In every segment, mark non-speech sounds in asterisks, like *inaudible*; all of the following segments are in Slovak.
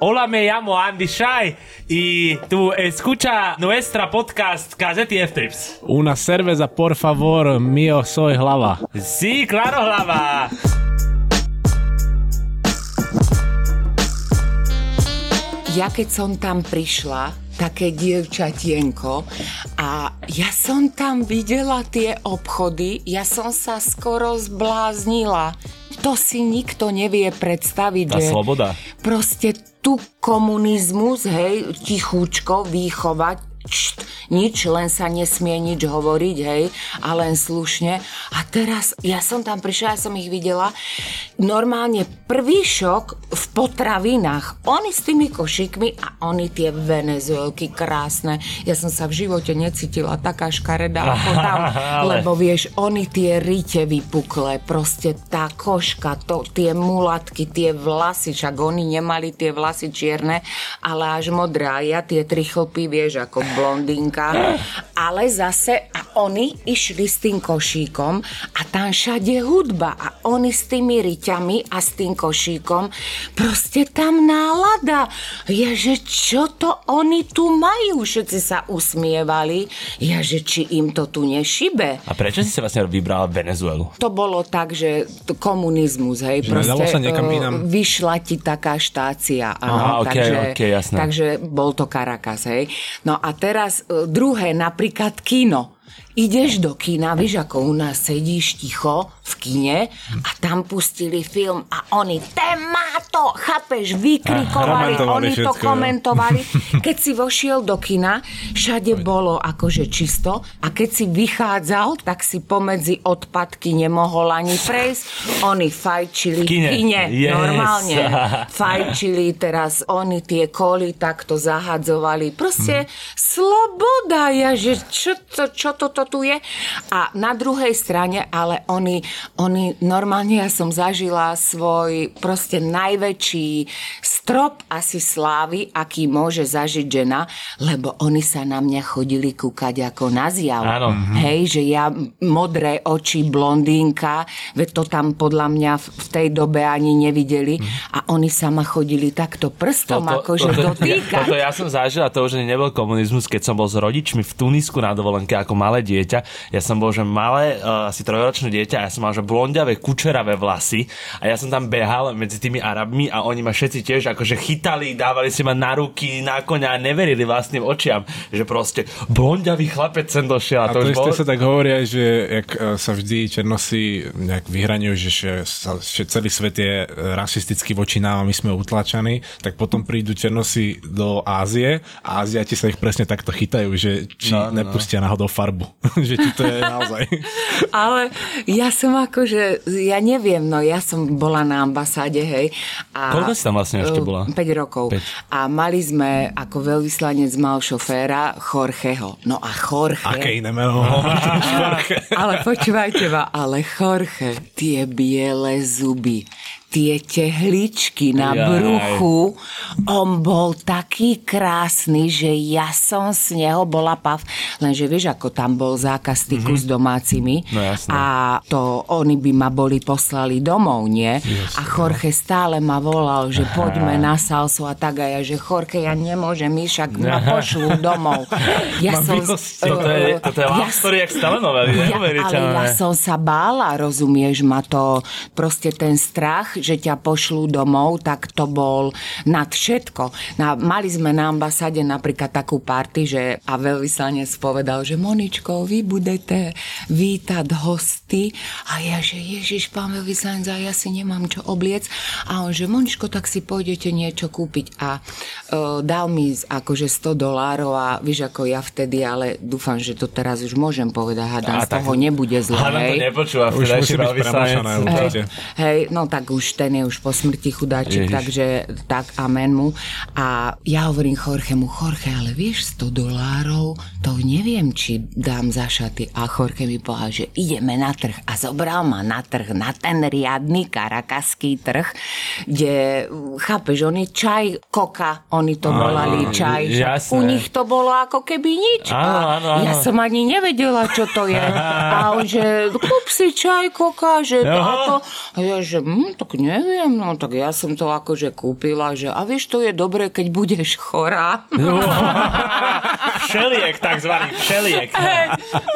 Hola, me llamo Andy Shai y tú escucha nuestra podcast Casety F-Trips. Una cerveza, por favor, mío soy hlava. Sí, claro, Hlava. Ja keď som tam prišla, také dievčatienko a ja som tam videla tie obchody, ja som sa skoro zbláznila. To si nikto nevie predstaviť, Tá že sloboda. proste tu komunizmus, hej, tichúčko vychovať, čt, nič, len sa nesmie nič hovoriť, hej, a len slušne. A teraz, ja som tam prišla, ja som ich videla, normálne prvý šok v potravinách. Oni s tými košíkmi a oni tie venezuelky krásne. Ja som sa v živote necítila taká škaredá ako *laughs* tam, lebo vieš, oni tie rite vypuklé, proste tá koška, to, tie mulatky, tie vlasy, však oni nemali tie vlasy čierne, ale až modré. A ja tie tri chlpy, vieš, ako blondinka. Ale zase, a oni išli s tým košíkom a tam všade hudba a oni s tými riťami a s tým košíkom, proste tam nálada. Ja, že čo to oni tu majú? Všetci sa usmievali. Ja, že či im to tu nešibe. A prečo si sa vlastne vybrala Venezuelu? To bolo tak, že komunizmus, hej, Že nedalo sa niekam eh, inam? vyšla ti taká štácia, áno, Aha, okej, takže, okej, jasné. takže bol to Caracas, hej. No a teraz e, druhé, napríklad kino. Ideš do kina, vieš, ako u nás sedíš ticho v kine a tam pustili film a oni, ten má to, chápeš, vykrikovali, komentovali oni to všetko, jo. komentovali. *laughs* Keď si vošiel do kina, všade bolo akože čisto a keď si vychádzal, tak si pomedzi odpadky nemohol ani prejsť. Oni fajčili V kine. kine Yes. normálne. *laughs* Fajčili teraz, oni tie koly takto zahadzovali. Proste sloboda, ja, že čo, to, čo toto tu je. A na druhej strane, ale oni, oni normálne, ja som zažila svoj proste najväčší strop asi slávy, aký môže zažiť žena, lebo oni sa na mňa chodili kúkať ako na zjav. Áno. Hej, že ja modré oči, blondínka, veď to tam podľa mňa v tej dobe ani nevideli a oni sa ma chodili takto prstom akože dotýkať. toto ja som zažil a to už nebol komunizmus, keď som bol s rodičmi v Tunisku na dovolenke ako malé dieťa. Ja som bol, že malé, uh, asi trojročné dieťa a ja som mal, že blondiavé, kučeravé vlasy a ja som tam behal medzi tými Arabmi a oni ma všetci tiež akože chytali, dávali si ma na ruky, na koňa a neverili vlastným očiam, že proste blondiavý chlapec sem došiel a, A to, už isté bolo... sa tak hovorí aj, že jak e, sa vždy černosy nejak vyhraňujú, že, sa, že celý svet je e, rasistický voči nám a my sme utlačaní, tak potom prídu černosy do Ázie a Áziati sa ich presne takto chytajú, že či No, no, no, no. nepustia náhodou farbu. *laughs* že či to je naozaj. *laughs* Ale ja som akože, ja neviem, no ja som bola na ambasáde, hej. A, Koľko si tam vlastne ešte bola? 5 rokov. Päť. A mali sme, ako veľvyslanec mal šoféra, Jorgeho. No a Jorge... Aké iné meno? *laughs* Ale počúvajte ma, ale Jorge, tie biele zuby, tie tehličky na Jaj. bruchu, on bol taký krásny, že ja som z neho bola pav. Lenže vieš, ako tam bol zákaz styku mm-hmm. s domácimi No jasné. a to oni by ma boli poslali domov, nie? A Jorge stále ma volal, že poďme na salsu a tak a ja, že Jorge, ja nemôžem, my však ma pošlú domov. Ja Mám som... Toto je, toto je Ja- story jak ja, ale ja som sa bála, rozumieš, ma to proste ten strach, že ťa pošlú domov, tak to bol nad všetko. Na, mali sme na ambasáde napríklad takú party, že a veľvyslanec povedal, že Moničko, vy budete vítať hosty a ja, že Ježiš, pán veľvyslanec, a ja si nemám čo obliec a on, že Moničko, tak si pôjdete niečo kúpiť a uh, dal mi akože 100 dolárov a vieš, ako ja vtedy, ale dúfam, že to teraz už môžem povedať, hádam, z tak- toho nebude zle, Hádam to hej. nepočúva Už musí byť určite. Hej, no tak už ten je už po smrti chudáčik, Ježiš. takže tak amen mu. A ja hovorím Jorgemu, Jorge, ale vieš, 100 dolárov, to neviem, či dám za šaty. A Jorge mi povedal, že ideme na trh. A zobral ma na trh, na ten riadny karakaský trh, kde, chápeš, oni čaj, koka, oni to volali čaj. jasné. U nich to bolo ako keby nič. Áno, áno, áno. Ja som ani nevedela, čo to je. *laughs* A on, že kúp si čaj, koka, že to a to. A ja, že hm, tak tak neviem, no tak ja som to akože kúpila, že a vieš, to je dobré, keď budeš chorá. No. *laughs* všeliek, takzvaný všeliek.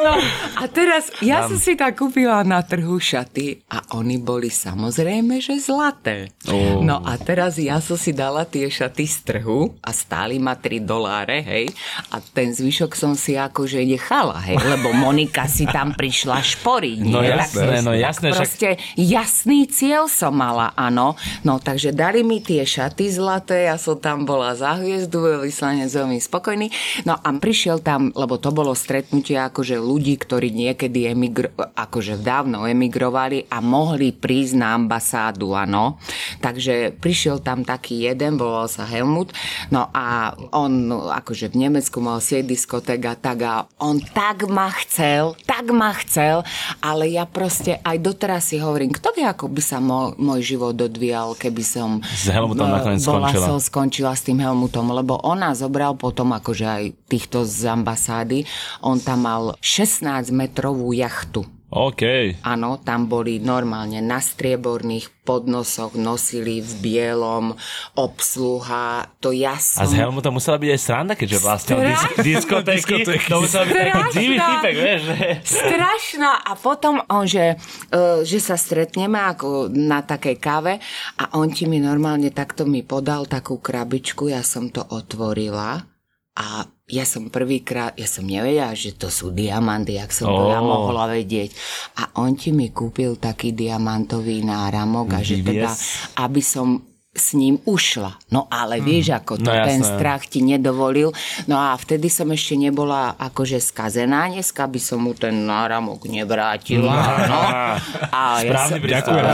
No a teraz, ja som si tak kúpila na trhu šaty a oni boli samozrejme, že zlaté. Oh. No a teraz ja som si dala tie šaty z trhu a stáli ma 3 doláre, hej. A ten zvyšok som si akože nechala, hej, lebo Monika si tam prišla šporiť. No jasné, tak, no jasné, tak však- proste jasný cieľ som mala, áno. No takže dali mi tie šaty zlaté, ja som tam bola za hviezdu, vyslanec veľmi spokojný. No a prišiel tam, lebo to bolo stretnutie akože ľudí, ktorí niekedy emigro, akože dávno emigrovali a mohli prísť na ambasádu, áno. Takže prišiel tam taký jeden, volal sa Helmut, no a on akože v Nemecku mal sieť diskoték a tak a on tak ma chcel, tak ma chcel, ale ja proste aj doteraz si hovorím, kto vie, ako by sa môj, môj život odvíjal, keby som S Helmutom nakoniec bola skončila. som skončila s tým Helmutom, lebo on nás zobral potom akože aj týchto z ambasády, on tam mal 16 metrovú jachtu. OK. Áno, tam boli normálne na strieborných podnosoch, nosili v bielom, obsluha, to ja A som... s Helmutom musela byť aj sranda, keďže vlastne disk- Strašná. diskotéky, to musela byť taký Strašná. divý typek, vieš, že... Strašná. A potom on, že, e, že sa stretneme ako na takej káve a on ti mi normálne takto mi podal takú krabičku, ja som to otvorila a ja som prvýkrát, ja som nevedela, že to sú diamanty, jak som to ja mohla vedieť. A on ti mi kúpil taký diamantový náramok a že teda, aby som s ním ušla. No ale vieš, ako to No ten jasné. strach ti nedovolil. No a vtedy som ešte nebola akože skazená, dneska by som mu ten náramok nevrátila. No. *laughs* A ja som. Ďakujem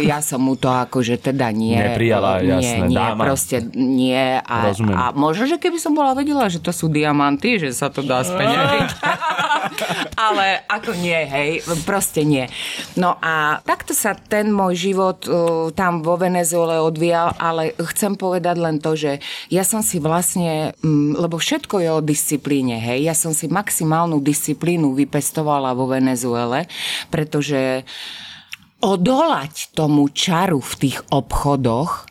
ja som mu to akože teda nie. Neprijala, nie, jasné, nie, dáma. proste nie. A, Rozumiem. a možno, že keby som bola vedela, že to sú diamanty, že sa to dá *laughs* speňažiť. *laughs* Ale ako nie, hej, proste nie. No a takto sa ten môj život uh, tam vo Venezuele odvíjal, ale chcem povedať len to, že ja som si vlastne, mm, lebo všetko je o disciplíne, hej, ja som si maximálnu disciplínu vypestovala vo Venezuele, pretože odolať tomu čaru v tých obchodoch,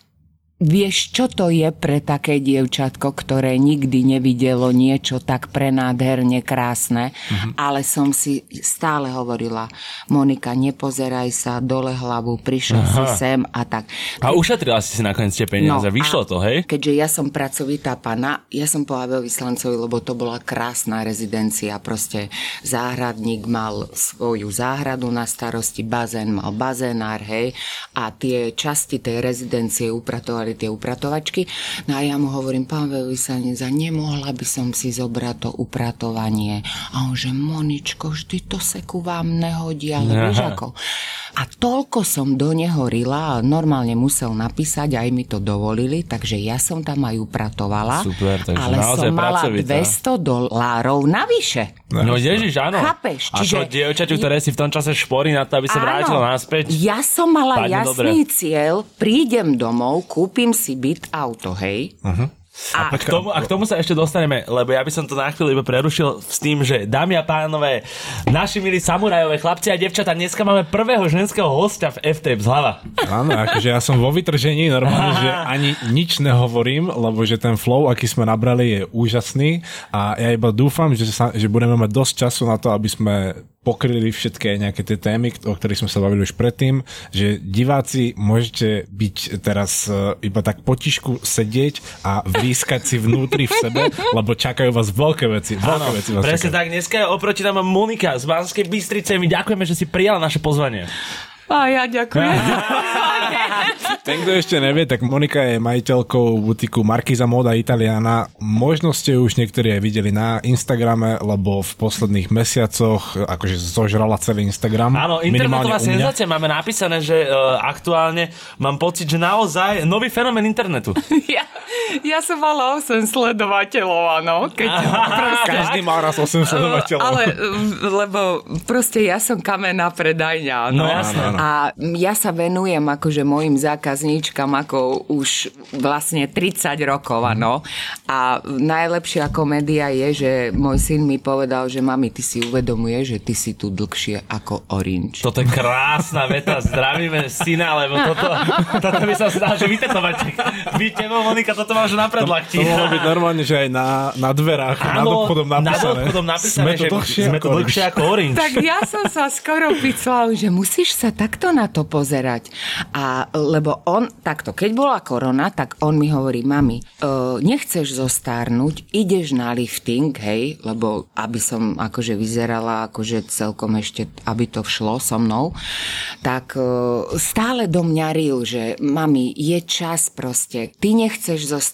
Vieš, čo to je pre také dievčatko, ktoré nikdy nevidelo niečo tak prenádherne krásne, mm-hmm. ale som si stále hovorila, Monika, nepozeraj sa dole hlavu, prišla si sem a tak. A ušetrila si si nakoniec tie peniaze, No, vyšlo to, hej? Keďže ja som pracovitá pana, ja som povedala veľvyslancovi, lebo to bola krásna rezidencia, proste záhradník mal svoju záhradu na starosti, bazén mal bazénár, hej, a tie časti tej rezidencie upratovali tie upratovačky. No a ja mu hovorím, pán veľvyslanec, a nemohla by som si zobrať to upratovanie. A on, že Moničko, vždy to se ku vám nehodí, ale vieš ako. A toľko som do neho rila normálne musel napísať, aj mi to dovolili, takže ja som tam aj upratovala. Super, takže ale som mala pracovitá. 200 dolárov navyše. No ježiš, áno. Chápeš, A to čiže- dievčaťu, ktoré si v tom čase šporí na to, aby sa vrátilo naspäť. Ja som mala jasný dobre. cieľ, prídem domov, kúpim si byt, auto, hej. Mhm. A, k tomu, a k tomu sa ešte dostaneme, lebo ja by som to na chvíľu iba prerušil s tým, že dámy a pánové, naši milí samurajové chlapci a devčata, dneska máme prvého ženského hostia v F-Tape zhlava. Áno, akože ja som vo vytržení normálne, že *laughs* ani nič nehovorím, lebo že ten flow, aký sme nabrali, je úžasný a ja iba dúfam, že, sa, že budeme mať dosť času na to, aby sme pokryli všetky nejaké tie témy, o ktorých sme sa bavili už predtým, že diváci môžete byť teraz e, iba tak potišku sedieť a vrískať si vnútri v sebe, *laughs* lebo čakajú vás veľké veci. Veľké veci vás Presne čakajú. tak, dneska je oproti nám Monika z Banskej Bystrice. My ďakujeme, že si prijala naše pozvanie. A ja ďakujem. *laughs* Ten, kto ešte nevie, tak Monika je majiteľkou butiku Markiza Moda Italiana. Možno ste už niektorí aj videli na Instagrame, lebo v posledných mesiacoch akože zožrala celý Instagram. Áno, internetová senzácia. Máme napísané, že uh, aktuálne mám pocit, že naozaj nový fenomén internetu. *laughs* Ja, Ja som mala 8 sledovateľov, áno. Keď proste, Každý má raz 8 sledovateľov. ale, lebo proste ja som kamenná predajňa, No no. jasné. A ja sa venujem akože mojim zákazníčkam ako už vlastne 30 rokov, áno. A najlepšia komédia je, že môj syn mi povedal, že mami, ty si uvedomuje, že ty si tu dlhšie ako Orange. Toto je krásna veta, zdravíme syna, lebo toto, *laughs* toto by sa zdá, že vytetovať. Vy Monika, toto máš na predlakti. To mohlo byť normálne, že aj na, na dverách, nad obchodom napísané. Nad obchodom napísané, Sme tu že dlhšie sme tu dlhšie ako Orange. Tak ja som sa skoro picla, že musíš sa takto na to pozerať. A lebo on, takto, keď bola korona, tak on mi hovorí, mami, uh, nechceš zostárnuť, ideš na lifting, hej, lebo aby som akože vyzerala akože celkom ešte, aby to všlo so mnou, tak uh, stále do mňa ril, že mami, je čas proste, ty nechceš zostárnuť,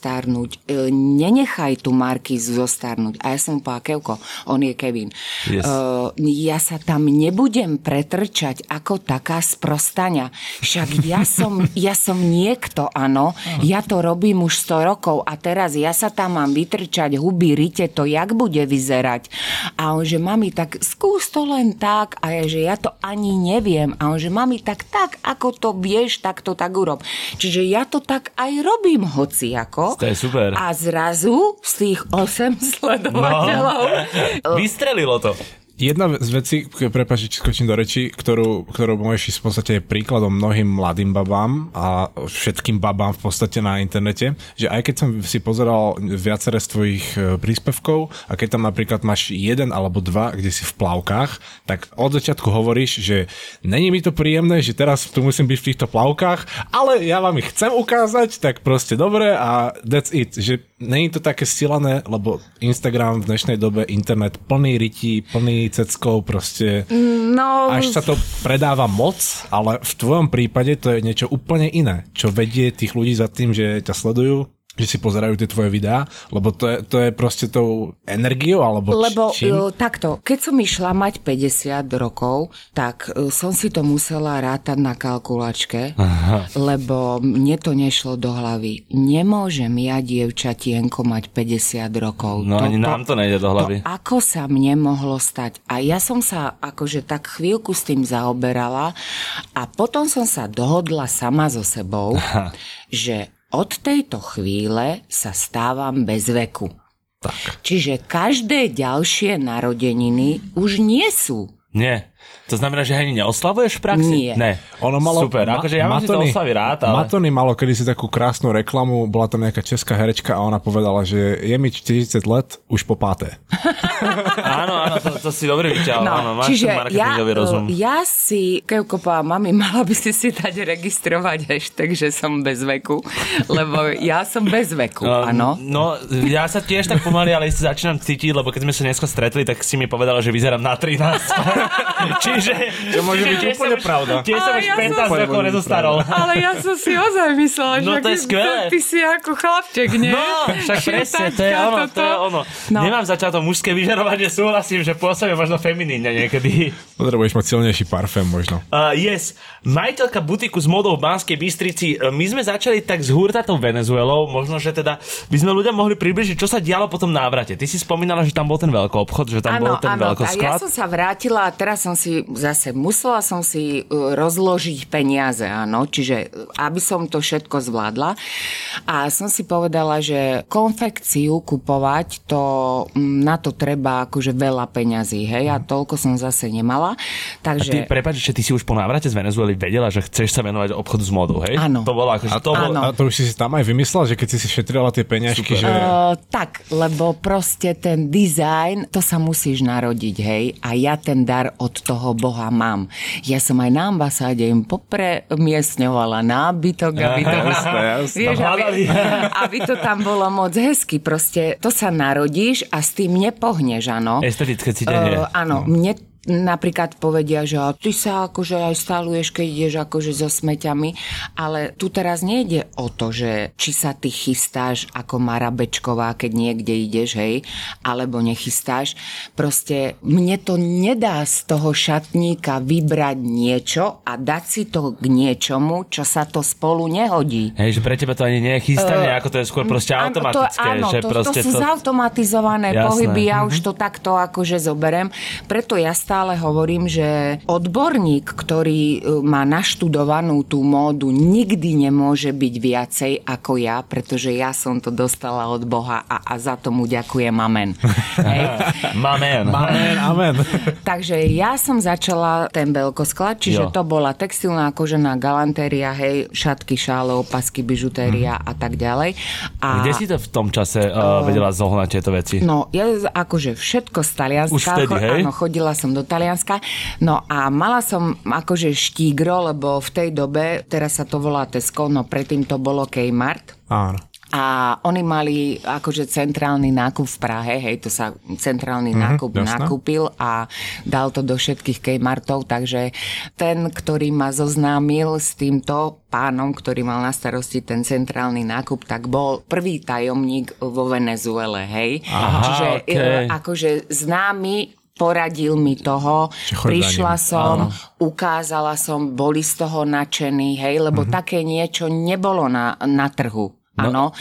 uh, nenechaj tu Markizu zostárnuť. A ja som mu povedala, Kevko, on je Kevin. Yes. Uh, ja sa tam nebudem pretrčať ako taká sprostania. Však ja som, ja som niekto, áno. Ja to robím už 100 rokov a teraz ja sa tam mám vytrčať huby, rite, to jak bude vyzerať. A on, že mami, tak skús to len tak. A ja, že ja to ani neviem. A on, že mami, tak tak, ako to vieš, tak to tak urob. Čiže ja to tak aj robím, hoci ako. To je super. A zrazu z tých 8 *laughs* sledovateľov *laughs* Vystrelilo to. Jedna z vecí, že skočím do reči, ktorú, ktorú môžeš v podstate je príkladom mnohým mladým babám a všetkým babám v podstate na internete, že aj keď som si pozeral viaceré z tvojich e, príspevkov a keď tam napríklad máš jeden alebo dva, kde si v plavkách, tak od začiatku hovoríš, že není mi to príjemné, že teraz tu musím byť v týchto plavkách, ale ja vám ich chcem ukázať, tak proste dobre a that's it, že není to také silané, lebo Instagram v dnešnej dobe, internet plný rytí, plný ceckov, proste No, až sa to predáva moc, ale v tvojom prípade to je niečo úplne iné, čo vedie tých ľudí za tým, že ťa sledujú, že si pozerajú tie tvoje videá, lebo to je, to je proste tou energiou, alebo Lebo čím? e, takto, keď som išla mať 50 rokov, tak e, som si to musela rátať na kalkulačke, Aha. lebo mne to nešlo do hlavy. Nemôžem ja, dievčatienko, mať 50 rokov. No ani nám to nejde do hlavy. To, ako sa mne mohlo stať? A ja som sa akože tak chvíľku s tým zaoberala a potom som sa dohodla sama so sebou, že od tejto chvíle sa stávam bez veku. Tak. Čiže každé ďalšie narodeniny už nie sú. Nie. To znamená, že ani neoslavuješ v praxi? Nie. Ne. Ono malo, Super, akože ja mám si to Matony- rád, ale... Matony malo kedysi takú krásnu reklamu, bola tam nejaká česká herečka a ona povedala, že je mi 40 let už po páté. *laughs* Áno, áno, to, to si dobre vyťahol. áno, máš No, čiže ja, marketingový rozum. ja si, Kevko povedala, mami, mala by si si dať registrovať hashtag, že som bez veku, lebo ja som bez veku, *laughs* áno. No, ja sa tiež tak pomaly, ale si začínam cítiť, lebo keď sme sa dneska stretli, tak si mi povedala, že vyzerám na 13. *laughs* čiže... To môže čiže byť úplne už- pravda. Tiež som Ale už ja som- 15 rokov nezostarol. Ale ja som si ozaj myslela, No, že to je skvelé. ty si ako chlapček, nie? No, však presne, to je ono, to je ono. No. Nemám začať to mužské vyžarovanie, súhlasím, že pôsobím možno feminínne niekedy. Potrebuješ mať silnejší parfém možno. Uh, yes, majiteľka butiku s modou v Banskej Bystrici. Uh, My sme začali tak s hurtatou Venezuelou, možno, že teda by sme ľudia mohli približiť, čo sa dialo po tom návrate. Ty si spomínala, že tam bol ten veľký obchod, že tam bol ten áno, a ja veľkosklad. som sa vrátila a teraz som si zase musela som si uh, rozložiť peniaze, áno, čiže uh, aby som to všetko zvládla. A som si povedala, že konfekciu kupovať, to na to treba akože veľa peňazí, hej, a toľko som zase nemala. A ty, Takže... prepáč, že ty si už po návrate z Venezuely vedela, že chceš sa venovať obchodu s modou, hej? Áno. To bolo akože, to bolo, Áno. A to už si si tam aj vymyslela, že keď si si šetrila tie peňažky, že... Uh, tak, lebo proste ten dizajn, to sa musíš narodiť, hej. A ja ten dar od toho Boha mám. Ja som aj na ambasáde im popremiestňovala nábytok, aby to, Jasné, jasné. *laughs* vieš, aby, *laughs* aby to tam bolo moc hezky. Proste to sa narodíš a s tým nepohneš, áno. estetické cítenie. Uh, áno, mne napríklad povedia, že ty sa akože aj stáluješ, keď ideš akože so smeťami, ale tu teraz nejde o to, že či sa ty chystáš ako Mara Bečková, keď niekde ideš, hej, alebo nechystáš. Proste mne to nedá z toho šatníka vybrať niečo a dať si to k niečomu, čo sa to spolu nehodí. Hej, že pre teba to ani nie je chystanie, uh, ako to je skôr proste automatické. Áno, že to, to sú to... zautomatizované Jasné. pohyby, ja Mhm. už to takto akože zoberem. Preto ja stále hovorím, že odborník, ktorý e, má naštudovanú tú módu, nikdy nemôže byť viacej ako ja, pretože ja som to dostala od Boha a, a za tomu ďakujem, amen. *laughs* Hej. Mamen. Amen, amen. Takže ja som začala ten veľkosklad, čiže Jo. to bola textilná kožená galantéria, hej, šatky, šále, opasky, bižutéria a tak ďalej. A Kde si to v tom čase uh, vedela zohnať tieto veci? No, ja akože všetko z Talianska. Už vtedy, hej? Áno, chodila som do Talianska. No a mala som akože štígro, lebo v tej dobe, teraz sa to volá Tesco, no predtým to bolo Kmart. Áno. A oni mali akože centrálny nákup v Prahe, hej, to sa centrálny nákup jasné. nakúpil a dal to do všetkých Kmartov, takže ten, ktorý ma zoznámil s týmto pánom, ktorý mal na starosti ten centrálny nákup, tak bol prvý tajomník vo Venezuele, hej. Aha, Čiže e, akože známy poradil mi toho, prišla som, ukázala som, boli z toho nadšení, hej, lebo Mhm. také niečo nebolo na, na trhu. Áno.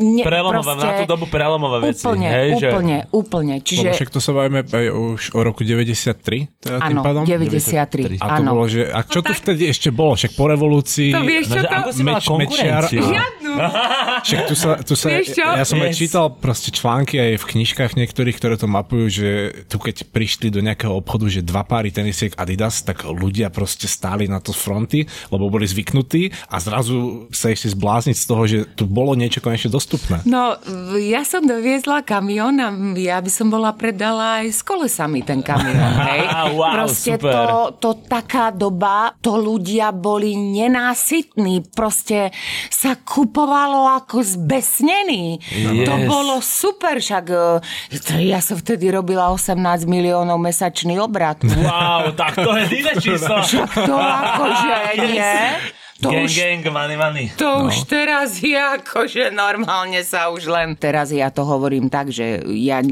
Ne, Prelomové, na tú dobu prelomové veci, Úplne, hej, že- úplne, úplne. Lebo Čiže, však to sa bavíme aj už o roku 93, teda tým áno, pádom? 93, A to áno. bolo, že, a čo tu vtedy ešte bolo? Však po revolúcii... To vieš, No, čo že to? ako si mala Meč- konkurenciu? Žiadnu. *laughs* Však tu sa, tu sa Vieš čo? ja som aj Yes. čítal proste články aj v knižkách niektorých, ktoré to mapujú, že tu keď prišli do nejakého obchodu, že dva páry tenisiek Adidas, tak ľudia proste stáli na to z fronty, lebo boli zvyknutí a zrazu sa ešte zblázniť z toho, že tu bolo niečo konečne dostupné. No, ja som doviezla kamión a ja by som bola predala aj s kolesami ten kamión, *laughs* hej. Wow, proste super. to, to taká doba, to ľudia boli nenásytní, proste sa kupovalo ako zbesnení. Yes. To bolo super, však e, to ja som vtedy robila 18 miliónov mesačný obrat. Wow, tak to je iné číslo. To akože *laughs* nie. To gang, už gang, money, money. to no. už teraz je akože normálne sa už len... Teraz ja to hovorím tak, že ja e,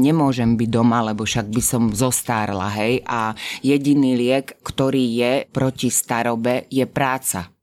nemôžem byť doma, lebo však by som zostárla, hej. A jediný liek, ktorý je proti starobe, je práca.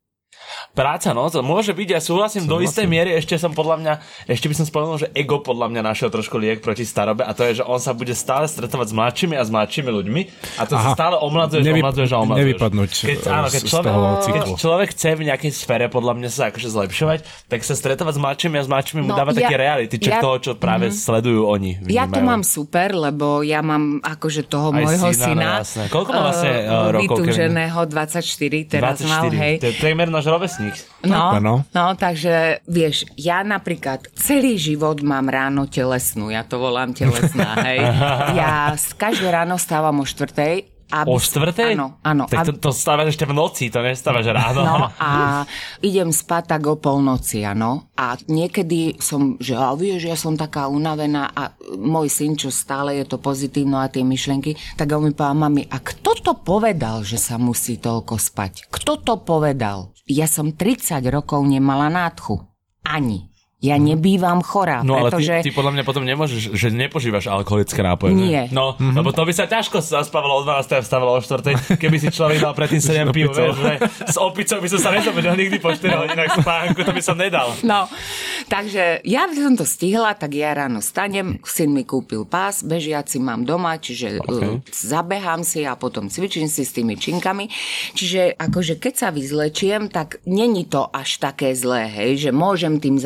Práca, no, to môže byť, ja súhlasím, do istej miery, ešte som podľa mňa, ešte by som spomenul, že ego podľa mňa našiel trošku liek proti starobe a to je, že on sa bude stále stretovať s mladšími a s mladšími ľuďmi a to sa Aha. stále omladzuješ, Nevy- omladzuješ a omladzuješ. nevypadnúť, keď, e, áno, keď človek, toho keď človek chce v nejakej sfére podľa mňa sa akože zlepšovať, tak sa stretovať s mladšími a s mladšími mu No, dáva ja- také reality, čo ja- toho, čo práve sledujú oni. Ja to vnímajú. mám super, lebo ja mám akože toho Aj môjho syna, no syna. jasné. Koľko má vlastne, eh, eh, rokov, Kevin? Vytúženého, 24 teraz 24, mal, hej. to je rovesník. No, no. no, takže vieš, ja napríklad celý život mám ráno telesnú, ja to volám telesná, *laughs* hej. Ja z každé ráno stávam o štvrtej. Aby, O štvrtej? Áno, áno. Tak to, to stávaš ešte v noci, to nestávaš ráno. No *laughs* a idem spať tak o polnoci, áno. A niekedy som, že a vieš, ja som taká unavená a môj syn, čo stále je to pozitívno a tie myšlenky, tak on mi povedal, mami, a kto to povedal, že sa musí toľko spať? Kto to povedal? Ja som 30 rokov nemala nádchu. Ani. Ja nebývam chorá, No ale pretože... ty, ty podľa mňa potom nemôžeš, že nepožívaš alkoholické nápoje. Nie. Ne? No, mm-hmm. lebo to by sa ťažko zaspávalo o 12. a vstávalo o 4. Keby si človek dal predtým *laughs* 7 pív, vieš, že s opicou by som sa nezobudil nikdy po 4 hodinách spánku, to by som nedal. No, takže ja by som to stihla, tak ja ráno stanem, syn mi kúpil pás, bežiaci mám doma, čiže okay. uh, zabehám si a potom cvičím si s tými činkami. Čiže akože keď sa vyzlečiem, tak není to až také zlé, hej, že môžem tým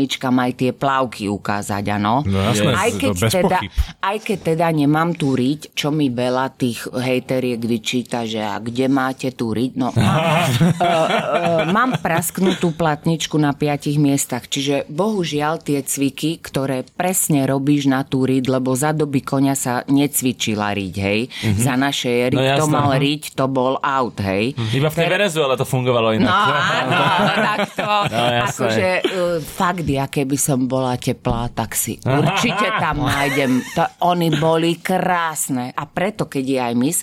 zákazníčkam aj tie plavky ukázať, áno. No jasné, aj, keď teda, aj keď teda nemám tú riť, čo mi veľa tých hejteriek vyčíta, že a kde máte tú riť? No, mám, uh, uh, mám prasknutú platničku na piatich miestach, čiže bohužiaľ tie cviky, ktoré presne robíš na tú riť, lebo za doby konia sa necvičila riť, hej. Mm-hmm. Za našej ery, No no, to jasné, mal aha. riť, to bol out, hej. Iba v tej Venezuele to fungovalo inak. No áno, tak to, *laughs* No, jasné. akože uh, fakt ja keby som bola teplá, tak si určite tam nájdem. To, oni boli krásne. A preto, keď je aj mis,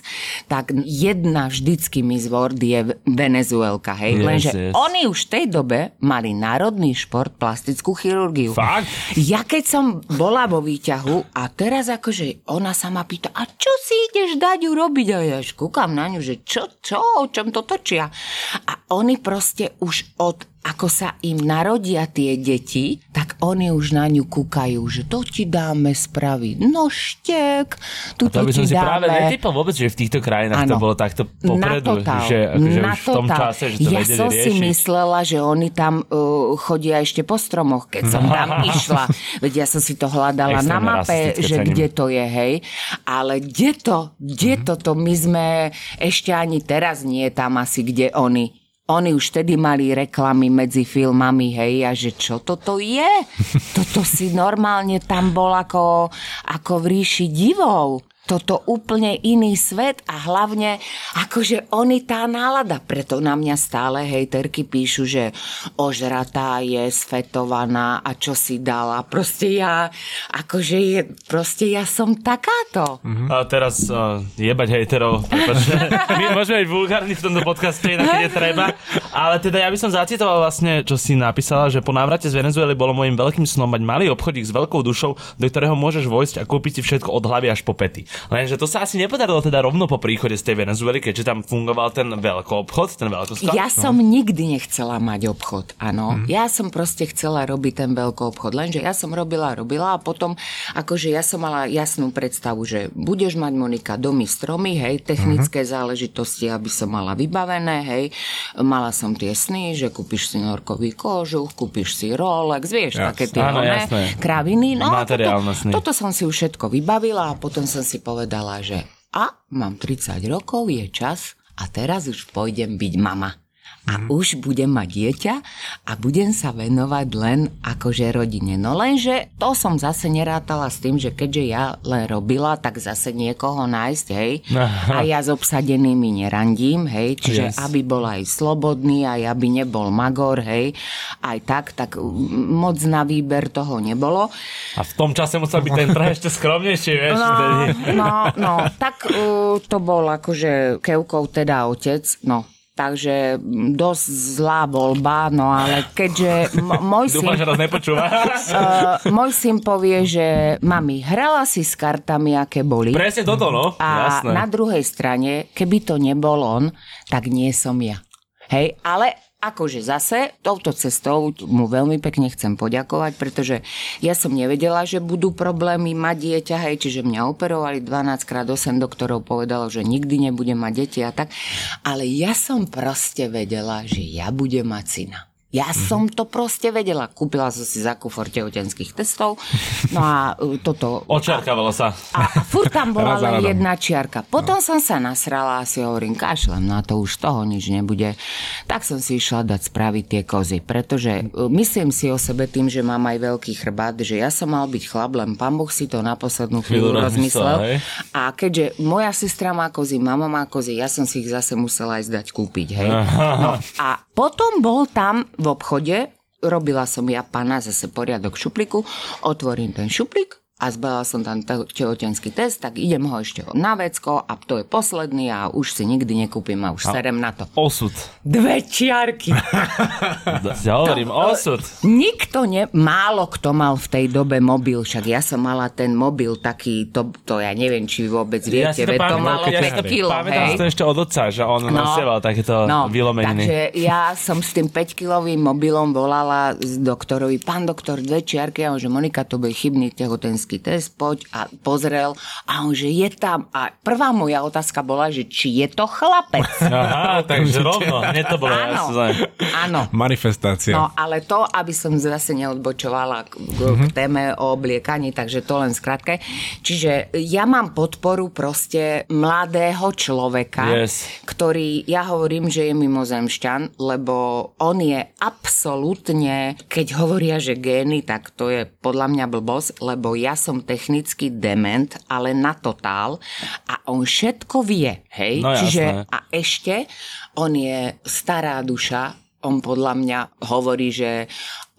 tak jedna vždycky Miss World je Venezuelka, hej? Yes, Lenže yes. oni už v tej dobe mali národný šport plastickú chirurgiu. Fakt? Ja keď som bola vo výťahu a teraz akože ona sa ma pýta, a čo si ideš dať urobiť? A ja kúkam na ňu, že čo, čo, o čom to točia? A oni proste už od ako sa im narodia tie deti, tak oni už na ňu kúkajú, že to ti dáme spraviť noštek, tu To by som si dáme... práve netypol vôbec, že v týchto krajinách to Áno. bolo takto popredu, Na že, akože na už v tom totál. čase, že to ja som si riešiť. myslela, že oni tam uh, chodia ešte po stromoch, keď som tam *laughs* išla. Veď ja som si to hľadala na mape, že cením. kde to je, hej. Ale kde to, kde Mhm. toto, my sme ešte ani teraz nie tam asi, kde oni. Oni už vtedy mali reklamy medzi filmami, hej, a že čo toto je? *laughs* Toto si normálne tam bol ako, ako v ríši divov. Toto úplne iný svet a hlavne akože oni tá nálada, preto na mňa stále hejterky píšu, že ožratá je sfetovaná a čo si dala. Proste ja, akože je, proste ja som takáto. A teraz uh, jebať hejterov. *laughs* My môžeme byť vulgárni v tomto podcaste, inak je treba. Ale teda ja by som zacitoval vlastne, čo si napísala, že po návrate z Venezuely bolo môjim veľkým snom mať malý obchodík s veľkou dušou, do ktorého môžeš vojsť a kúpiť si všetko od hlavy až po pety. Lenže to sa asi nepodarilo teda rovno po príchode z tej Venezuely, keďže tam fungoval ten veľký obchod, ten veľkosklad. Ja som nikdy nechcela mať obchod, áno. Ja som proste chcela robiť ten veľký obchod, lenže ja som robila, robila a potom, akože ja som mala jasnú predstavu, že budeš mať Monika domy, stromy, hej, technické záležitosti, aby som mala vybavené, hej. Mala som tie sny, že kúpiš si norkový kožuch, kúpiš si Rolex, vieš, Jasné. také tie Áno, kraviny. No, sny. toto, toto som si už všetko vybavila a potom som si povedala, že a mám 30 rokov, je čas a teraz už pôjdem byť mama. A už budem mať dieťa a budem sa venovať len akože rodine. No lenže to som zase nerátala s tým, že keďže ja len robila, tak zase niekoho nájsť, hej. A ja s obsadenými nerandím, hej. Čiže Yes. aby bol aj slobodný, aj aby nebol magor, hej. Aj tak, tak mm, moc na výber toho nebolo. A v tom čase musel byť ten trh ešte skromnejší, vieš. No, no, no, tak uh, to bol akože Kevkov teda otec, no. Takže mm, dosť zlá voľba, no ale keďže m- môj *laughs* syn, Dúfam, že nás nepočúva. uh, *laughs* môj syn povie, že mami, hrala si s kartami, aké boli. Presne toto, no. A Jasné. na druhej strane, keby to nebol on, tak nie som ja. Hej, ale akože zase touto cestou mu veľmi pekne chcem poďakovať, pretože ja som nevedela, že budú problémy mať dieťa, hej, čiže mňa operovali 12 krát 8 doktorov povedalo, že nikdy nebudem mať deti a tak, ale ja som proste vedela, že ja budem mať syna. Ja Mhm. som to proste vedela. Kúpila som si za kufor tehotenských testov. No a uh, toto... Očarkávalo sa. A, a furt tam bola *laughs* len radom. jedna čiarka. Potom som sa nasrala a si hovorím, kašlem na to, už toho nič nebude. Tak som si išla dať spraviť tie kozy, pretože uh, myslím si o sebe tým, že mám aj veľký chrbát, že ja som mal byť chlap, len pán Boh si to na poslednú chvíľu rozmyslel? A keďže moja sestra má kozy, mama má kozy, ja som si ich zase musela ísť dať kúpiť. Hej? No, a potom bol tam v obchode, robila som ja pána zase poriadok šupliku, otvorím ten šuplik a zbala som tam te- tehotenský test, tak idem ho ešte na vecko a to je posledný a už si nikdy nekúpim a už serem na to. Osud. Dve čiarky. *laughs* Ja hovorím, osud. Nikto ne, málo kto mal v tej dobe mobil, však ja som mala ten mobil taký, to, to ja neviem, či vôbec Ja viete, si to pamätám, malo ja si 5 to kilo, pamätám si to ešte od otca, že on no, nosieval takéto no, vylomeniny. Takže ja som s tým 5-kilovým mobilom volala doktorovi, pán doktor, dve čiarky, a on, že Monika, to bude chybný tehotenský test, poď a pozrel a on, že je tam. A prvá moja otázka bola, že či je to chlapec. *laughs* Aha, takže rovno, hneď to bolo Áno, áno. Manifestácia. No, ale to, aby som zase neodbočovala k, k, k téme o obliekaní, takže to len skratke. Čiže ja mám podporu proste mladého človeka, Yes. ktorý, ja hovorím, že je mimozemšťan, lebo on je absolútne, keď hovoria, že gény, tak to je podľa mňa blbosť, lebo ja som technicky dement, ale na totál a on všetko vie, hej? No jasné. Čiže a ešte on je stará duša, on podľa mňa hovorí, že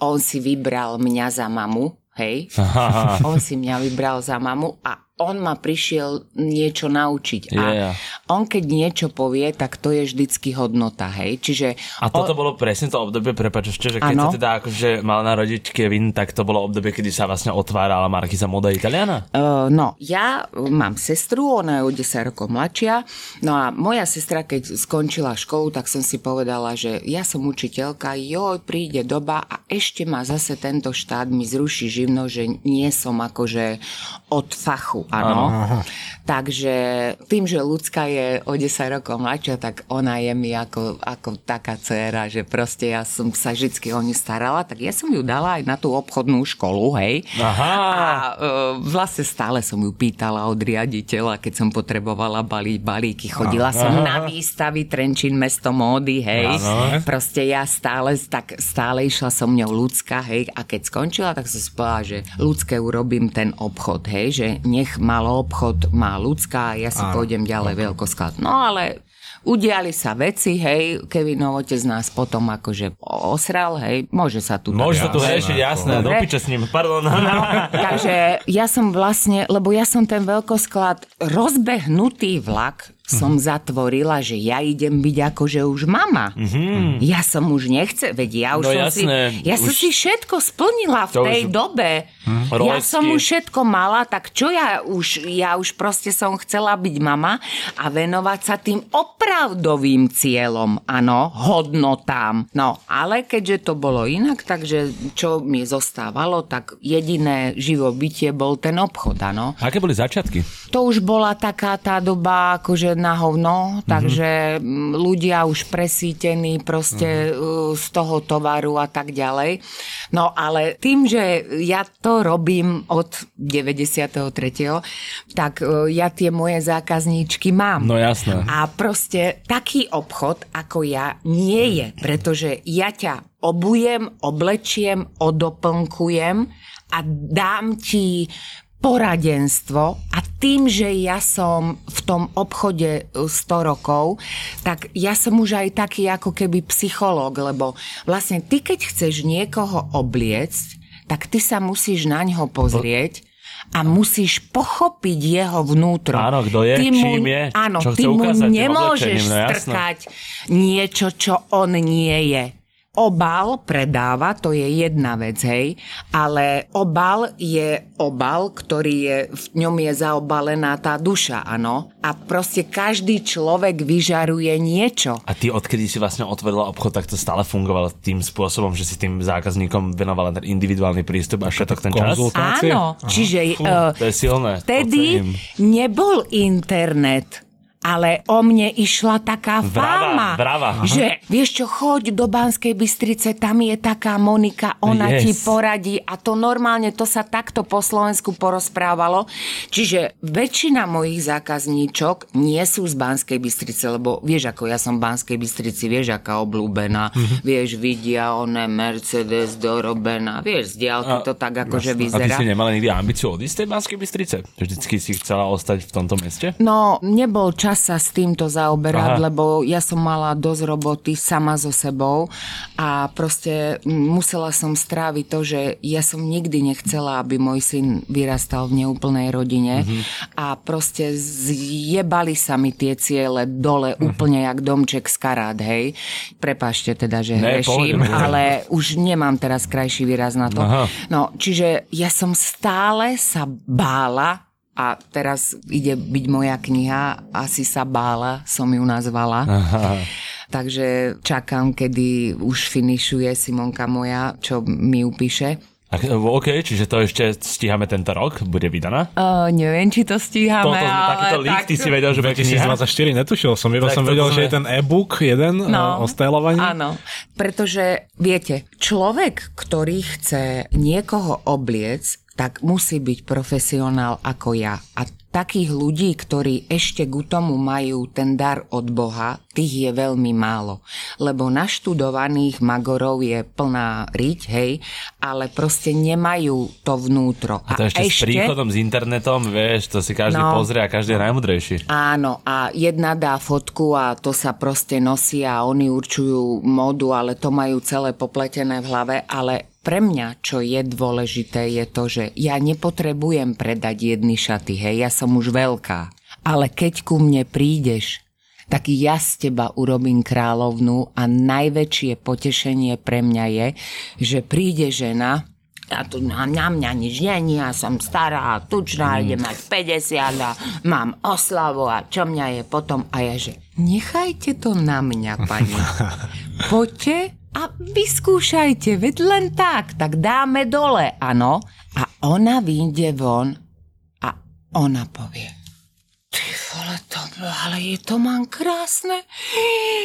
on si vybral mňa za mamu, hej? *laughs* on si mňa vybral za mamu a on ma prišiel niečo naučiť. A Yeah. On keď niečo povie, tak to je vždycky hodnota, hej? Čiže A toto bolo presne to obdobie, prepáč ešte, že keď Áno. sa teda akože mal narodiť Kevin, tak to bolo obdobie, kedy sa vlastne otvárala Markiza Moda Italiana? Uh, no, ja mám sestru, ona je o 10 rokov mladšia. No a moja sestra, keď skončila školu, tak som si povedala, že ja som učiteľka, joj, príde doba a ešte ma zase tento štát mi zruší živno, že nie som akože od fachu, áno. Takže tým, že ľudská je o 10 rokov mladšia, tak ona je mi ako, ako taká dcéra, že proste ja som sa vždy o ňu starala, tak ja som ju dala aj na tú obchodnú školu, hej. Aha. A e, vlastne stále som ju pýtala od riaditeľa, keď som potrebovala balíť balíky. Chodila som na výstavy Trenčín, mesto módy, hej. Áno. Proste ja stále, tak stále išla som ňou ľudská, hej. A keď skončila, tak som si povedala, že ľudské urobím ten obchod, hej. Že nech malo obchod má ľudská a ja si pôjdem ďalej veľkosklad. No ale Udiali sa veci, hej, Kevinov otec nás potom akože osral, hej, môže sa tu... Môže sa tu riešiť, jasné, do piče s ním, pardon. Takže ja som vlastne, lebo ja som ten veľkosklad rozbehnutý vlak som zatvorila, že ja idem byť akože už mama. Mm-hmm. Ja som už nechce, veď ja už No som jasné, si, ja som už- si všetko splnila v tej už- dobe. Ja Rolexky. som už všetko mala, tak čo ja už, ja už proste som chcela byť mama a venovať sa tým opravdovým cieľom, áno, hodnotám. No, ale keďže to bolo inak, takže čo mi zostávalo, tak jediné živobytie bol ten obchod, áno. Aké boli začiatky? To už bola taká tá doba akože na hovno, takže mm, ľudia už presítení proste uh, z toho tovaru a tak ďalej. No ale tým, že ja to robím od 93. tak uh, ja tie moje zákazníčky mám. No jasné. A proste taký obchod ako ja nie je, pretože ja ťa obujem, oblečiem, odoplnkujem a dám ti poradenstvo a tým, že ja som v tom obchode 100 rokov, tak ja som už aj taký ako keby psychológ, lebo vlastne ty, keď chceš niekoho obliecť, tak ty sa musíš na ňo pozrieť a musíš pochopiť jeho vnútro. Áno, kto je, ty mu, čím je, Áno, čo ty mu nemôžeš no strkať niečo, čo on nie je. Obal predáva, to je jedna vec, hej, ale obal je obal, ktorý je, v ňom je zaobalená tá duša, áno. A proste každý človek vyžaruje niečo. A ty odkedy si vlastne otvorila obchod, tak to stále fungovalo tým spôsobom, že si tým zákazníkom venovala ten individuálny prístup a všetok ten čas? Áno, čiže Fú, uh, to je silné. vtedy ocením. nebol internet. Ale o mne išla taká Vrava, fáma, vrava, že vieš čo, choď do Banskej Bystrice, tam je taká Monika, ona Yes. ti poradí a to normálne, to sa takto po Slovensku porozprávalo. Čiže väčšina mojich zákazníčok nie sú z Banskej Bystrice, lebo vieš, ako ja som v Banskej Bystrici, vieš, aká obľúbená, Mhm. vieš, vidia one Mercedes dorobená, vieš, z diaľky to tak akože A ty vyzerá. si nemala nikdy ambíciu odísť z tej Banskej Bystrice? Vždycky si chcela ostať v tomto meste? No, nebol čas sa s týmto zaoberať, Aha. lebo ja som mala dosť roboty sama so sebou a proste musela som stráviť to, že ja som nikdy nechcela, aby môj syn vyrastal v neúplnej rodine Mhm. a proste zjebali sa mi tie ciele dole úplne jak domček z karát, hej. Prepašte teda, že Ne, hreším, *laughs* ale už nemám teraz krajší výraz na to. Aha. No, čiže ja som stále sa bála a teraz ide byť moja kniha, asi sa bála, som ju nazvala. Aha. Takže čakám, kedy už finišuje Simonka moja, čo mi upíše. A, OK, čiže to ešte stíhame tento rok? Bude vydaná? Uh, neviem, či to stíhame, Toto, takýto ale lík, ty si vedel, že bude kniha? 2024 netušil som, iba Tak som vedel, sme- že je ten e-book jeden no. o stylovaní. Áno, pretože viete, človek, ktorý chce niekoho obliec, tak musí byť profesionál ako ja. A takých ľudí, ktorí ešte ku tomu majú ten dar od Boha, tých je veľmi málo. Lebo naštudovaných magorov je plná riť, hej, ale proste nemajú to vnútro. A to ešte, ešte s príchodom s internetom, vieš, to si každý no, pozrie a každý je najmudrejší. Áno, a jedna dá fotku a to sa proste nosí a oni určujú modu, ale to majú celé popletené v hlave, ale pre mňa, čo je dôležité, je to, že ja nepotrebujem predať jedny šaty, hej, ja som už veľká. Ale keď ku mne prídeš, tak ja z teba urobím kráľovnú a najväčšie potešenie pre mňa je, že príde žena, a tu na, na mňa nič není, ja som stará, tučná, mm. idem mať 50 a mám oslavu a čo mňa je potom. A ja že, nechajte to na mňa, pani. *laughs* Poďte a vyskúšajte, veď len tak, tak dáme dole, áno. A ona vyjde von ona povie, ty vole, to, ale je to mám krásne.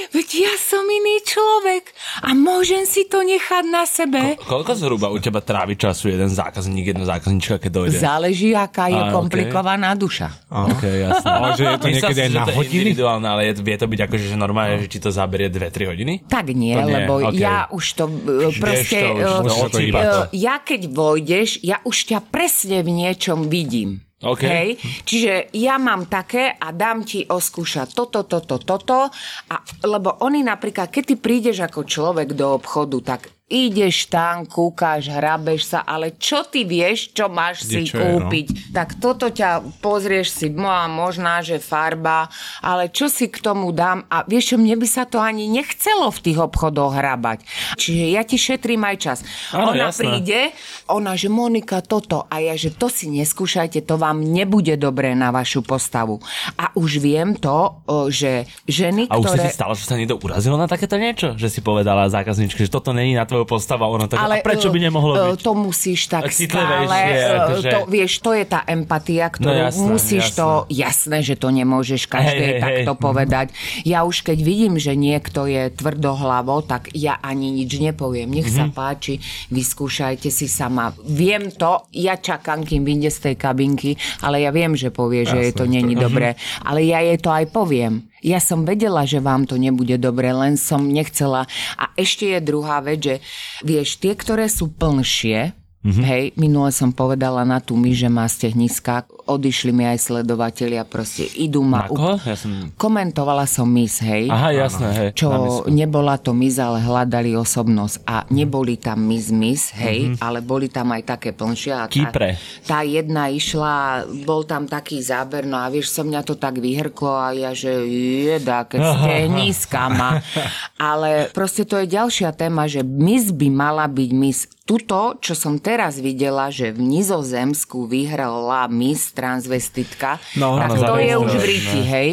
Veď ja som iný človek a môžem si to nechať na sebe. Ko- koľko zhruba u teba trávi času jeden zákazník, jedna zákazníčka, keď dojde? Záleží, aká je a, komplikovaná okay. duša. Ok, jasné. *laughs* Ale že je to niekedy aj na hodiny? individuálne, ale je, vie to byť akože, že normálne, že či to zaberie 2-3 hodiny? Tak nie, nie lebo okay. ja už to uh, proste... to už, uh, uh, ja keď vojdeš, ja už ťa presne v niečom vidím. Okay. Hej? Čiže ja mám také a dám ti oskúšať toto, toto, toto. A, lebo oni napríklad, keď ty prídeš ako človek do obchodu, tak ideš tam, kúkáš, hrabeš sa, ale čo ty vieš, čo máš si čo kúpiť? Je, no? Tak toto ťa pozrieš si, a možná, že farba, ale čo si k tomu dám? A vieš čo, mne by sa to ani nechcelo v tých obchodoch hrabať. Čiže ja ti šetrím aj čas. Áno, ona jasné. príde, ona, že Monika, toto. A ja, že to si neskúšajte, to vám nebude dobré na vašu postavu. A už viem to, že ženy, a ktoré... Už si stalo, že sa niekto urazilo na takéto niečo? Že si povedala zákazničke, že toto není na tvojou postava, ono tak, ale, a prečo by nemohlo e, byť? To musíš tak stále, e, akože... to, vieš, to je tá empatia, ktorú no, jasné, musíš jasné. to, jasné, že to nemôžeš každej hey, takto hey. povedať. Ja už keď vidím, že niekto je tvrdohlavo, tak ja ani nič nepoviem. Nech mm-hmm. sa mhm. páči, vyskúšajte si sama. Viem to, ja čakám, kým vyjde z tej kabinky, ale ja viem, že povie, jasné, že je to není to... dobré. Ale ja jej to aj poviem. Ja som vedela, že vám to nebude dobre, len som nechcela. A ešte je druhá vec, že vieš, tie, ktoré sú plnšie, Mm-hmm. Hej, minule som povedala na tú my, že má stehniska, odišli mi aj sledovatelia, proste idú ma... Ako? Ja som... Komentovala som mis, hej. Aha, jasné, hej. Čo nebola to mis, ale hľadali osobnosť. A neboli tam mis, mis, hej, mm-hmm. ale boli tam aj také plnšie. A tá, Kýpre. Tá jedna išla, bol tam taký záber, no a vieš, som mňa to tak vyhrklo a ja, že jeda, keď stehniska má. *laughs* Ale proste to je ďalšia téma, že mis by mala byť mis tuto, čo som teraz videla, že v Nizozemsku vyhrala Miss Transvestitka, no, tak no, *laughs* to je už v Riti, hej?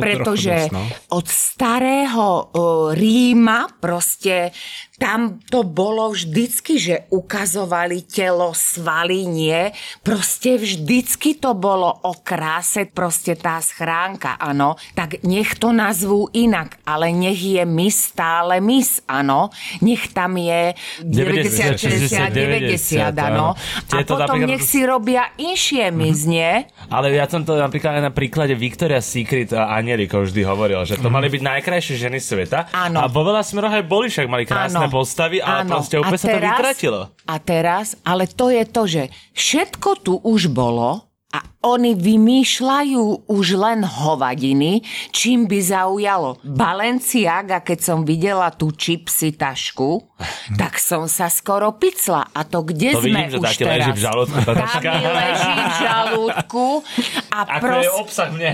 Pretože no. od starého Ríma proste tam to bolo vždycky, že ukazovali telo, svaly, nie. Proste vždycky to bolo o kráse, proste tá schránka, áno. Tak nech to nazvú inak, ale nech je mis stále mis, áno. Nech tam je 90, 60, 90, áno. A potom nech si robia inšie mis, nie? Ale ja som to napríklad aj na príklade Victoria Secret a Angelika vždy hovoril, že to mhm. mali byť najkrajšie ženy sveta. Áno. A vo veľa smeroch aj boli, však mali krásne postavy a Áno. proste úplne sa to vytratilo. A teraz, ale to je to, že všetko tu už bolo, a oni vymýšľajú už len hovadiny, čím by zaujalo. Balenciaga, keď som videla tú čipsy tašku, tak som sa skoro picla. A to kde to sme vidím, už že teraz? leží v žalúdku tá taška. Leží v žalúdku. A Ako pros... je obsah mne.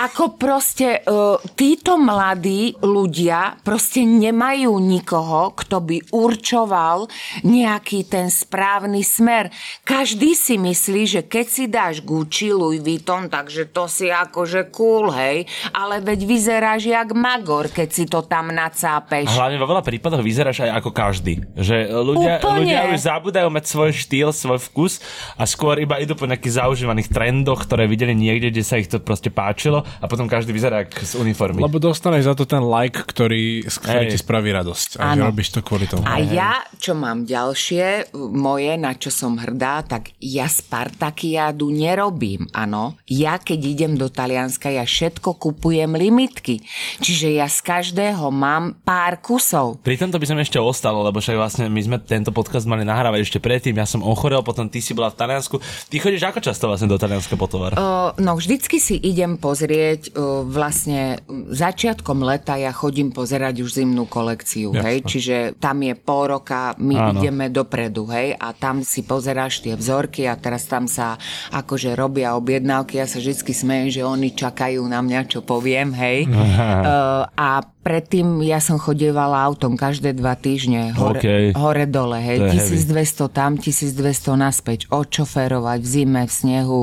Ako proste uh, títo mladí ľudia proste nemajú nikoho, kto by určoval nejaký ten správny smer. Každý si myslí, že keď si dáš Gucci, Louis Vuitton, takže to si akože cool, hej, ale veď vyzeráš jak magor, keď si to tam nacápeš. Hlavne vo veľa prípadoch vyzeráš aj ako každý. Že ľudia, ľudia už zabúdajú mať svoj štýl, svoj vkus a skôr iba idú po nejakých zaužívaných trendoch, ktoré videli niekde, kde sa ich to proste páčilo a potom každý vyzerá jak z uniformy. Lebo dostaneš za to ten like, ktorý, ktorý ti spraví radosť. A robíš to kvôli tomu. A ja, čo mám ďalšie, moje, na čo som hrdá, tak ja Spartakiádu nerobím robím, áno. Ja keď idem do Talianska, ja všetko kupujem limitky. Čiže ja z každého mám pár kusov. Pri tomto by som ešte ostal, lebo však vlastne my sme tento podcast mali nahrávať ešte predtým. Ja som ochorel, potom ty si bola v Taliansku. Ty chodíš ako často vlastne do Talianska po tovar? Uh, no vždycky si idem pozrieť uh, vlastne začiatkom leta ja chodím pozerať už zimnú kolekciu, Jasne. hej, čiže tam je pol roka, my Áno. ideme dopredu, hej, a tam si pozeráš tie vzorky a teraz tam sa akože robia objednávky, ja sa vždy smejem, že oni čakajú na mňa, čo poviem, hej. *laughs* Uh, a predtým ja som chodievala autom každé dva týždne hore, okay. hore dole, hej. 1200 tam, 1200 naspäť, odšoférovať v zime, v snehu.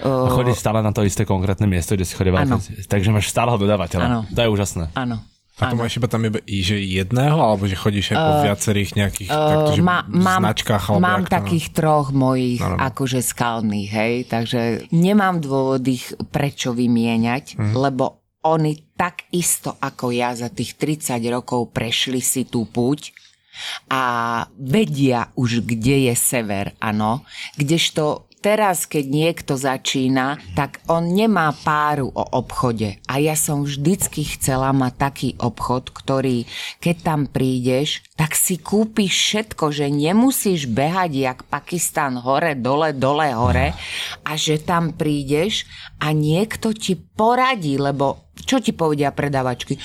Uh... A chodíš stále na to isté konkrétne miesto, kde si chodievala. Takže máš stáleho dodávateľa. Ano. To je úžasné. Áno. A to máš iba tam iba, že jedného, alebo že chodíš aj po uh, viacerých nejakých uh, takto, že má, mám, značkách? Alebo mám takých no? troch mojich no, no. akože skalných, hej, takže nemám dôvod ich prečo vymieňať, uh-huh. lebo oni takisto ako ja za tých 30 rokov prešli si tú púť a vedia už, kde je sever, áno. Kdežto teraz, keď niekto začína, tak on nemá páru o obchode. A ja som vždycky chcela mať taký obchod, ktorý, keď tam prídeš, tak si kúpiš všetko, že nemusíš behať jak Pakistan hore, dole, dole, hore a že tam prídeš a niekto ti poradí, lebo čo ti povedia predavačky?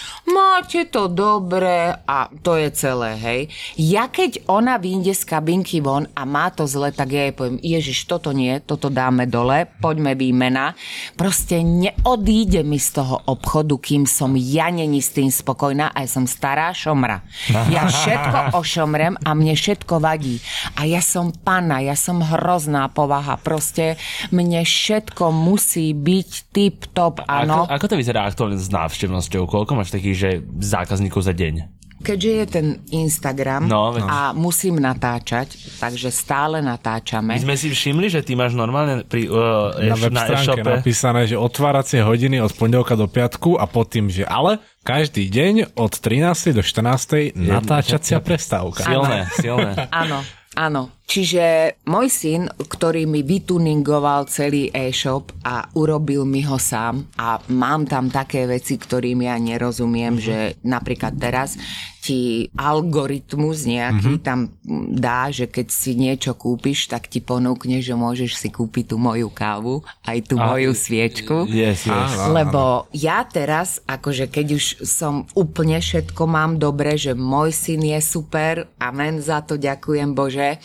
Máte to dobre a to je celé, hej. Ja keď ona vyjde z kabinky von a má to zle, tak ja jej poviem, Ježiš, toto nie, toto dáme dole, poďme výmena. Proste neodíde mi z toho obchodu, kým som ja není s tým spokojná a ja som stará šomra. Ja všetko ošomrem a mne všetko vadí. A ja som pana, ja som hrozná povaha. Proste mne všetko musí byť tip top, áno. Ako, ako to vyzerá aktuálne s návštevnosťou? Koľko máš takých, že zákazníkov za deň? Keďže je ten Instagram no, a musím natáčať, takže stále natáčame. My sme si všimli, že ty máš normálne pri, uh, na web stránke na napísané, že otváracie hodiny od pondelka do piatku a pod tým, že ale každý deň od 13. do 14. natáčacia prestávka. Silné, silné. Áno, áno. Čiže môj syn, ktorý mi vytuningoval celý e-shop a urobil mi ho sám a mám tam také veci, ktorým ja nerozumiem, mm-hmm. že napríklad teraz ti algoritmus nejaký mm-hmm. tam dá, že keď si niečo kúpiš, tak ti ponúkne, že môžeš si kúpiť tú moju kávu, aj tú a, moju sviečku. Yes, yes. Lebo ja teraz, akože keď už som úplne všetko mám dobre, že môj syn je super, amen za to, ďakujem Bože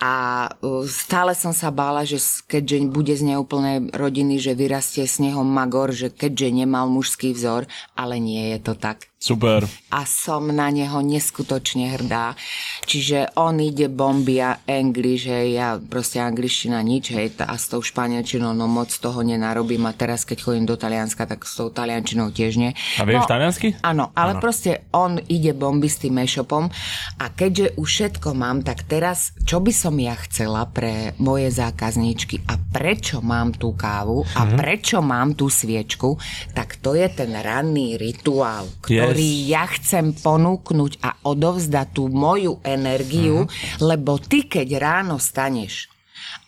a stále som sa bála, že keďže bude z neúplnej rodiny, že vyrastie s neho magor, že keďže nemal mužský vzor, ale nie je to tak. Super. A som na neho neskutočne hrdá. Čiže on ide bombia English, hej, ja proste angličtina nič, hej, a s tou španielčinou no moc toho nenarobím a teraz keď chodím do Talianska, tak s tou taliančinou tiež nie. A vieš no, taliansky? Áno, ale ano. proste on ide bomby s tým e-shopom a keďže už všetko mám, tak teraz, čo by som ja chcela pre moje zákazníčky a prečo mám tú kávu a mm-hmm. prečo mám tú sviečku, tak to je ten ranný rituál, ktorý ktorý ja chcem ponúknuť a odovzdať tú moju energiu, uh-huh. lebo ty, keď ráno staneš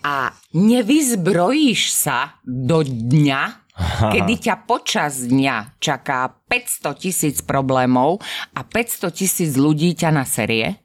a nevyzbrojíš sa do dňa, kedy ťa počas dňa čaká 500 tisíc problémov a 500 tisíc ľudí ťa na série,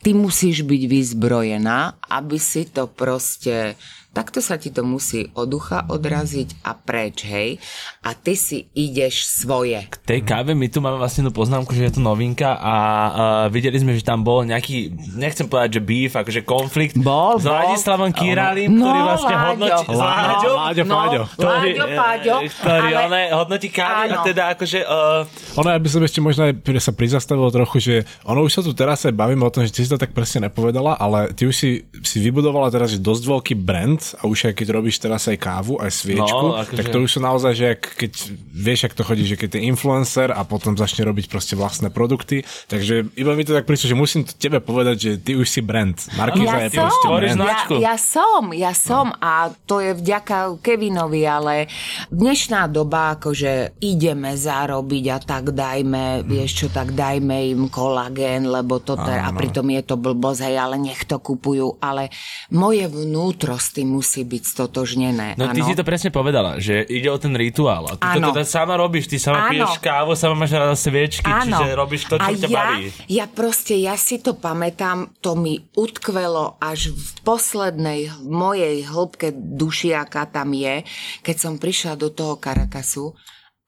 ty musíš byť vyzbrojená, aby si to proste takto sa ti to musí od ducha odraziť a preč, hej. A ty si ideš svoje. K tej káve my tu máme vlastne tú poznámku, že je to novinka a uh, videli sme, že tam bol nejaký, nechcem povedať, že beef, akože konflikt bol, s Ladislavom Kiralim, no, ktorý vlastne Láďo, hodnotí... No, Láďo, Láďo, no, Páďo. Ktorý, Láďo, Páďo, ktorý ale, hodnotí kávy áno. a teda akože... Uh, ono, ja by som ešte možno aj sa prizastavil trochu, že ono už sa tu teraz aj bavíme o tom, že ty si to tak presne nepovedala, ale ty už si, si vybudovala teraz že dosť veľký brand a už aj keď robíš teraz aj kávu, aj sviečku, no, akože... tak to už sú naozaj, že ak, keď vieš, ak to chodí, že keď je influencer a potom začne robiť proste vlastné produkty, takže iba mi to tak prišlo, že musím to tebe povedať, že ty už si brand. Markiza ja je som, proste brand. Ja, ja som, ja som no. a to je vďaka Kevinovi, ale dnešná doba, akože ideme zarobiť a tak dajme, hmm. vieš čo, tak dajme im kolagén, lebo to ter- a pritom je to blbosť, hej, ale nech to kupujú, ale moje vnútro s tým musí byť stotožnené. No ty áno. si to presne povedala, že ide o ten rituál. A ty Áno. to teda sama robíš, ty sama Áno. piješ kávu, sama máš rada sviečky, čiže robíš to, čo a ťa ja, baví. Ja proste, ja si to pamätám, to mi utkvelo až v poslednej mojej hĺbke dušiaka tam je, keď som prišla do toho Karakasu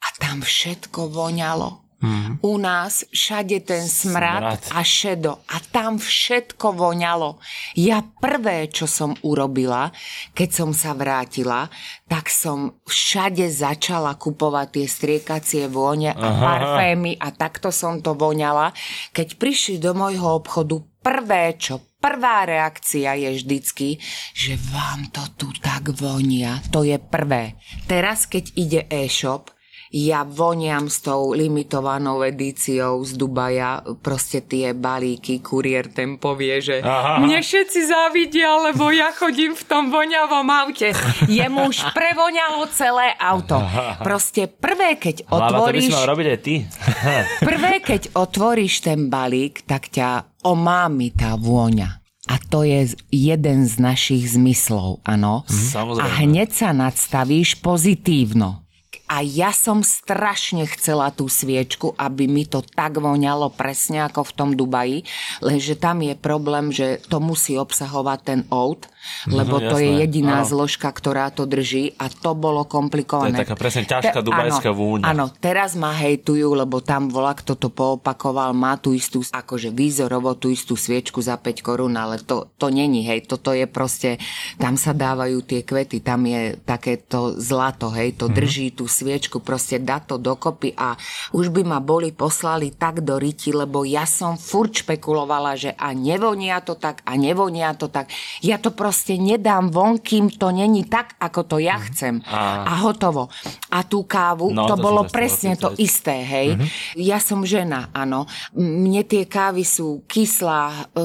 a tam všetko voňalo. Mm. U nás všade ten smrad, Smrad. a šedo a tam všetko voňalo. Ja prvé, čo som urobila, keď som sa vrátila, tak som všade začala kupovať tie striekacie vône a parfémy a takto som to voňala. Keď prišli do môjho obchodu, prvé, čo prvá reakcia je vždycky, že vám to tu tak vonia. To je prvé. Teraz, keď ide e-shop, ja voniam s tou limitovanou edíciou z Dubaja, proste tie balíky, kuriér ten povie, že Aha. mne všetci závidia, lebo ja chodím v tom voňavom aute. Jemu už prevoňalo celé auto. Proste prvé, keď Hlava, to by otvoríš... robiť aj ty. *laughs* Prvé, keď otvoríš ten balík, tak ťa omámi tá vôňa. A to je jeden z našich zmyslov, áno. Samozrejme. A hneď sa nadstavíš pozitívno. A ja som strašne chcela tú sviečku, aby mi to tak voňalo presne ako v tom Dubaji, lenže tam je problém, že to musí obsahovať ten oud, lebo Mhm, to je jediná Áno. zložka, ktorá to drží a to bolo komplikované. To je taká presne ťažká Te- dubajská áno, vôňa. Áno, teraz ma hejtujú, lebo tam volá, kto to poopakoval, má tú istú, akože výzorovo tú istú sviečku za 5 korún, ale to, to není, hej, toto je proste, tam sa dávajú tie kvety, tam je takéto zlato, hej, to drží tú sviečku, proste dá to dokopy a už by ma boli poslali tak do riti, lebo ja som furt špekulovala, že a nevonia to tak, a nevonia to tak. Ja to proste nedám von, kým to není tak, ako to ja chcem. A- A hotovo. A tú kávu, No, to, to bolo presne to isté, hej. Ja som žena, áno. Mne tie kávy sú kyslá, uh,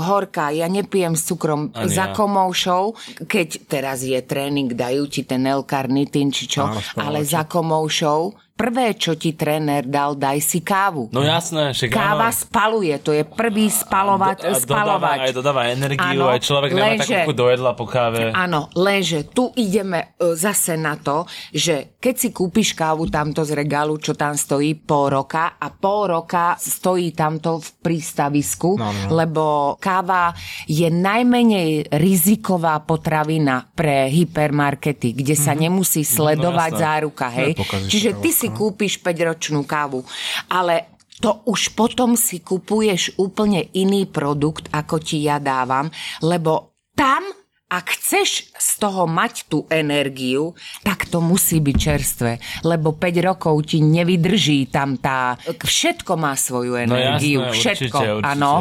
horká, ja nepijem s cukrom Ani za ja. komoušou. Keď teraz je tréning, dajú ti ten L-karnitín, či čo, Áno, ale za komoušou, prvé, čo ti tréner dal, daj si kávu. No jasné, však Káva áno. spaluje, to je prvý spalovať, A dodáva, spalovať. aj dodáva energiu, Áno, aj človek nemá lenže- takú do jedla po káve. Áno, lenže tu ideme e, zase na to, že keď si kúpiš kávu tamto z regálu, čo tam stojí pol roka a pol roka stojí tamto v prístavisku, No, no. lebo káva je najmenej riziková potravina pre hypermarkety, kde sa nemusí sledovať jasné. záruka, hej. Čiže káva, ty si no. kúpiš 5-ročnú kávu, ale to už potom si kupuješ úplne iný produkt, ako ti ja dávam, lebo tam, ak chceš z toho mať tú energiu, tak to musí byť čerstvé, lebo 5 rokov ti nevydrží tam tá... Všetko má svoju energiu, jasné, všetko, určite, určite. áno.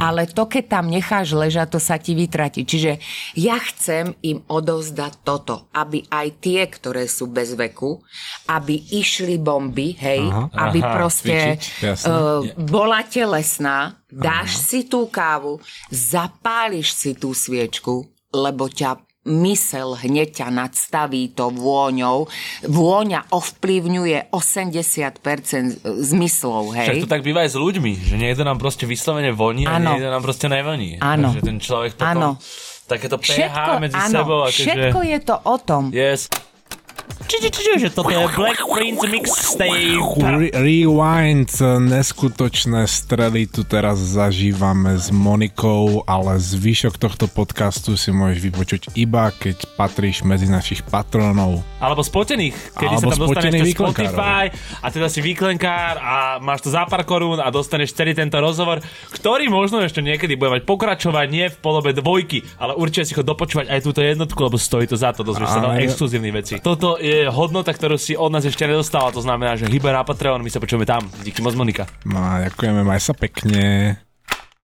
Ale to, keď tam necháš ležať, to sa ti vytratí. Čiže ja chcem im odovzdať toto, aby aj tie, ktoré sú bez veku, aby išli bomby, hej, Aha. aby Aha, proste cvičiť, uh, bola telesná, dáš si tú kávu, zapáliš si tú sviečku, lebo ťa mysel hneď ťa nadstaví to vôňou. Vôňa ovplyvňuje 80% zmyslov, Však hej? to tak býva aj s ľuďmi, že niekto nám proste vyslovene voní a niekto nám proste nevoní. Áno. Takže ten človek potom Áno. takéto pH Všetko, medzi áno, sebou. Akože, všetko je to o tom. Yes. Či, či, či, či, že toto je Black Prince Mixtape. Re- rewind, neskutočné strely tu teraz zažívame s Monikou, ale zvyšok tohto podcastu si môžeš vypočuť iba, keď patríš medzi našich patronov. Alebo spotených, Alebo sa tam dostaneš cez. Spotify a teda si výklenkár a máš to za pár korún a dostaneš celý tento rozhovor, ktorý možno ešte niekedy bude mať pokračovať nie v podobe dvojky, ale určite si ho dopočúvať aj túto jednotku, lebo stojí to za to, dozvieš sa tam exkluzívne veci. Toto je hodnota, ktorú si od nás ešte nedostala, to znamená, že hyber na Patreon, my sa počujeme tam. Díky moc Monika. No ďakujeme, maj sa pekne.